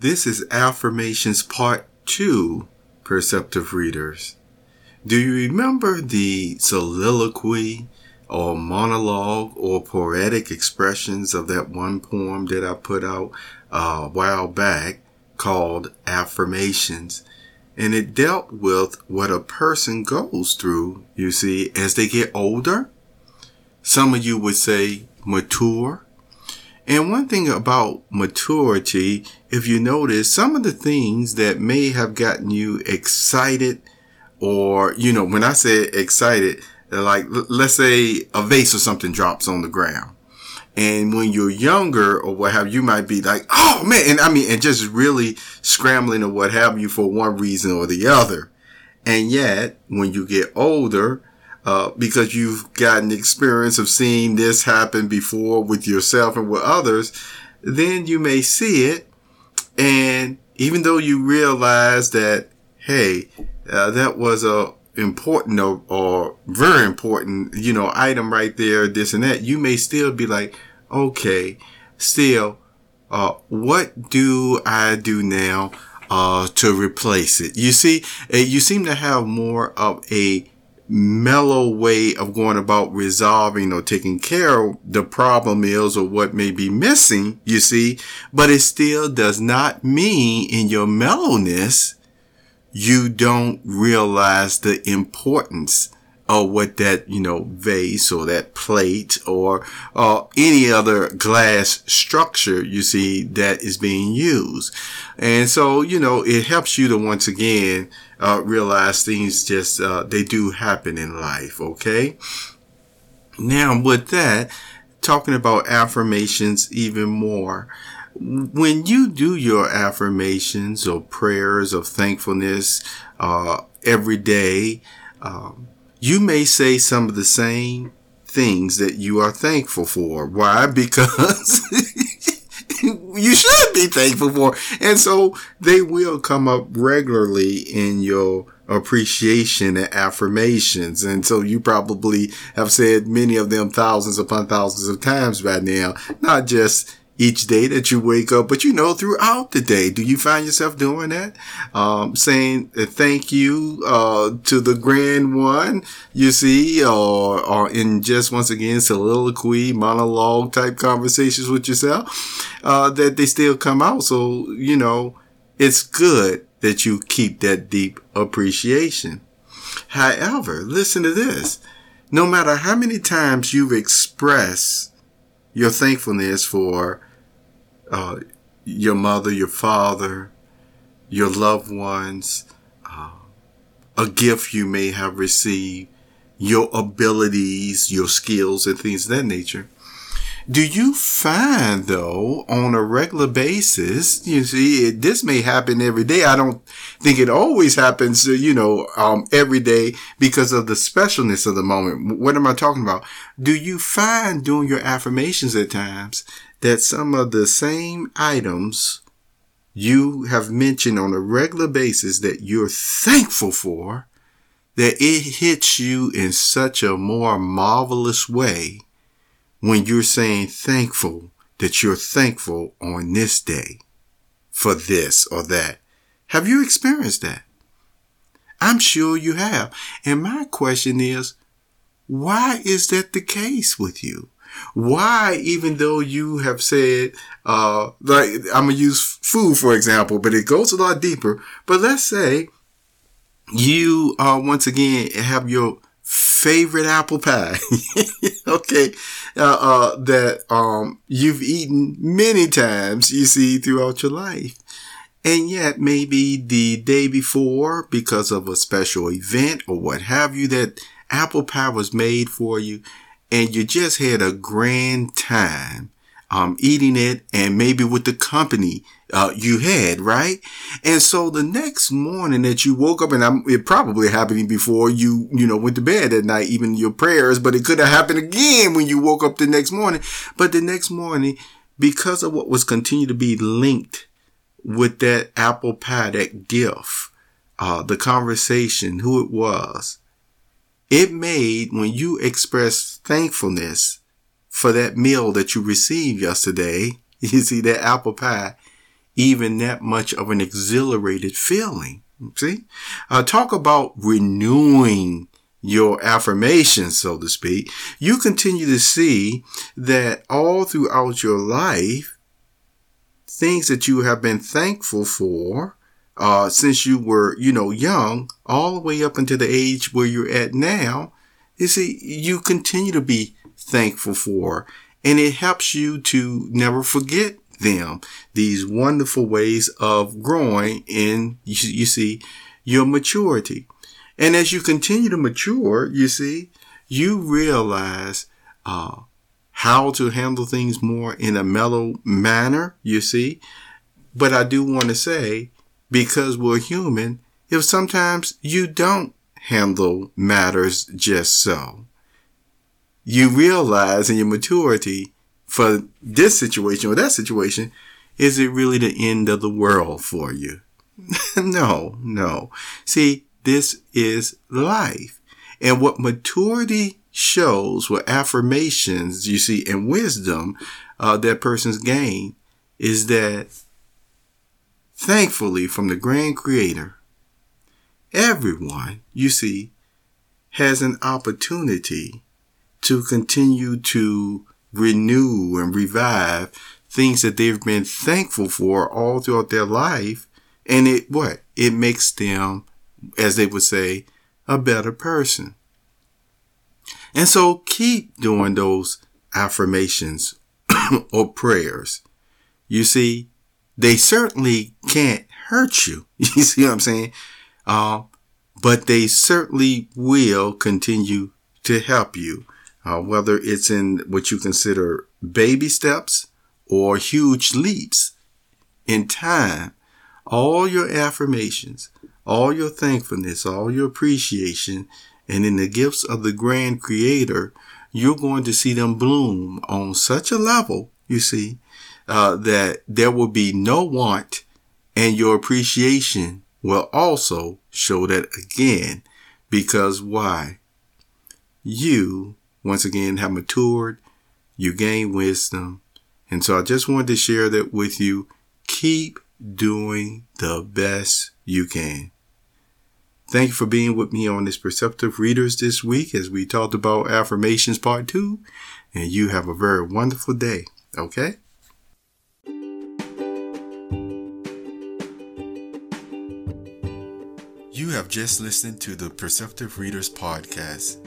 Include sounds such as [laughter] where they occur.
This is Affirmations Part 2, Perceptive Readers. Do you remember the soliloquy or monologue or poetic expressions of that one poem that I put out uh, a while back called Affirmations? And it dealt with what a person goes through, you see, as they get older. Some of you would say mature. And one thing about maturity, if you notice, some of the things that may have gotten you excited or, you know, when I say excited, like, let's say a vase or something drops on the ground. And when you're younger or what have you, might be like, oh man, and I mean, and just really scrambling or what have you for one reason or the other. And yet, when you get older, uh, because you've gotten experience of seeing this happen before with yourself and with others, then you may see it. And even though you realize that, hey, uh, that was a important or, or very important, you know, item right there, this and that, you may still be like, okay, still, uh, what do I do now, uh, to replace it? You see, you seem to have more of a mellow way of going about resolving or taking care of the problem is or what may be missing, you see, but it still does not mean in your mellowness, you don't realize the importance or what that, you know, vase or that plate or, any other glass structure you see that is being used. And so, you know, it helps you to once again, uh, realize things just, uh, they do happen in life. Okay. Now with that, talking about affirmations even more, when you do your affirmations or prayers of thankfulness, uh, every day, um, you may say some of the same things that you are thankful for. Why? [laughs] Because [laughs] you should be thankful for. And so they will come up regularly in your appreciation and affirmations. And so you probably have said many of them thousands upon thousands of times by now, not just each day that you wake up, but you know, throughout the day, do you find yourself doing that? Um, saying thank you, uh, to the grand one, you see, or, or in just once again, soliloquy, monologue type conversations with yourself, uh, that they still come out. So, you know, it's good that you keep that deep appreciation. However, listen to this. No matter how many times you've expressed your thankfulness for uh, your mother, your father, your loved ones, uh, a gift you may have received, your abilities, your skills, and things of that nature. Do you find though on a regular basis, you see, it, this may happen every day. I don't think it always happens, you know, um, every day because of the specialness of the moment. What am I talking about? Do you find doing your affirmations at times that some of the same items you have mentioned on a regular basis that you're thankful for, that it hits you in such a more marvelous way when you're saying thankful that you're thankful on this day for this or that. Have you experienced that? I'm sure you have. And my question is, why is that the case with you? Why, even though you have said, uh, like, I'm gonna use food, for example, but it goes a lot deeper. But let's say you, uh, once again have your favorite apple pie. [laughs] okay. Uh, uh, that, um, you've eaten many times, you see, throughout your life. And yet maybe the day before, because of a special event or what have you, that apple pie was made for you and you just had a grand time um, eating it and maybe with the company uh, you had, right? And so the next morning that you woke up, and I'm, it probably happened before you, you know, went to bed at night, even your prayers, but it could have happened again when you woke up the next morning. But the next morning, because of what was continued to be linked with that apple pie, that gift, uh, the conversation, who it was, it made when you express thankfulness for that meal that you received yesterday, [laughs] you see that apple pie, even that much of an exhilarated feeling. See, uh, talk about renewing your affirmations, so to speak. You continue to see that all throughout your life, things that you have been thankful for, uh, since you were, you know, young, all the way up into the age where you're at now, you see, you continue to be thankful for, and it helps you to never forget them. These wonderful ways of growing in, you, see, your maturity. And as you continue to mature, you see, you realize, uh, how to handle things more in a mellow manner, you see. But I do want to say, because we're human, if sometimes you don't handle matters just so, you realize in your maturity for this situation or that situation, is it really the end of the world for you? [laughs] no, no. See, this is life. And what maturity shows, what affirmations you see and wisdom uh, that person's gain is that thankfully from the grand creator, everyone you see has an opportunity to continue to renew and revive things that they've been thankful for all throughout their life. And it, what? It makes them, as they would say, a better person. And so keep doing those affirmations [coughs] or prayers. You see, they certainly can't hurt you. [laughs] You see what I'm saying? Uh, but they certainly will continue to help you, uh, whether it's in what you consider baby steps or huge leaps in time. All your affirmations, all your thankfulness, all your appreciation and in the gifts of the grand creator, you're going to see them bloom on such a level, you see, uh, that there will be no want and your appreciation will also show that again. Because why? You, once again, have matured, you gain wisdom. And so I just wanted to share that with you. Keep doing the best you can. Thank you for being with me on this Perceptive Readers this week as we talked about affirmations part two. And you have a very wonderful day. Okay? You have just listened to the Perceptive Readers podcast.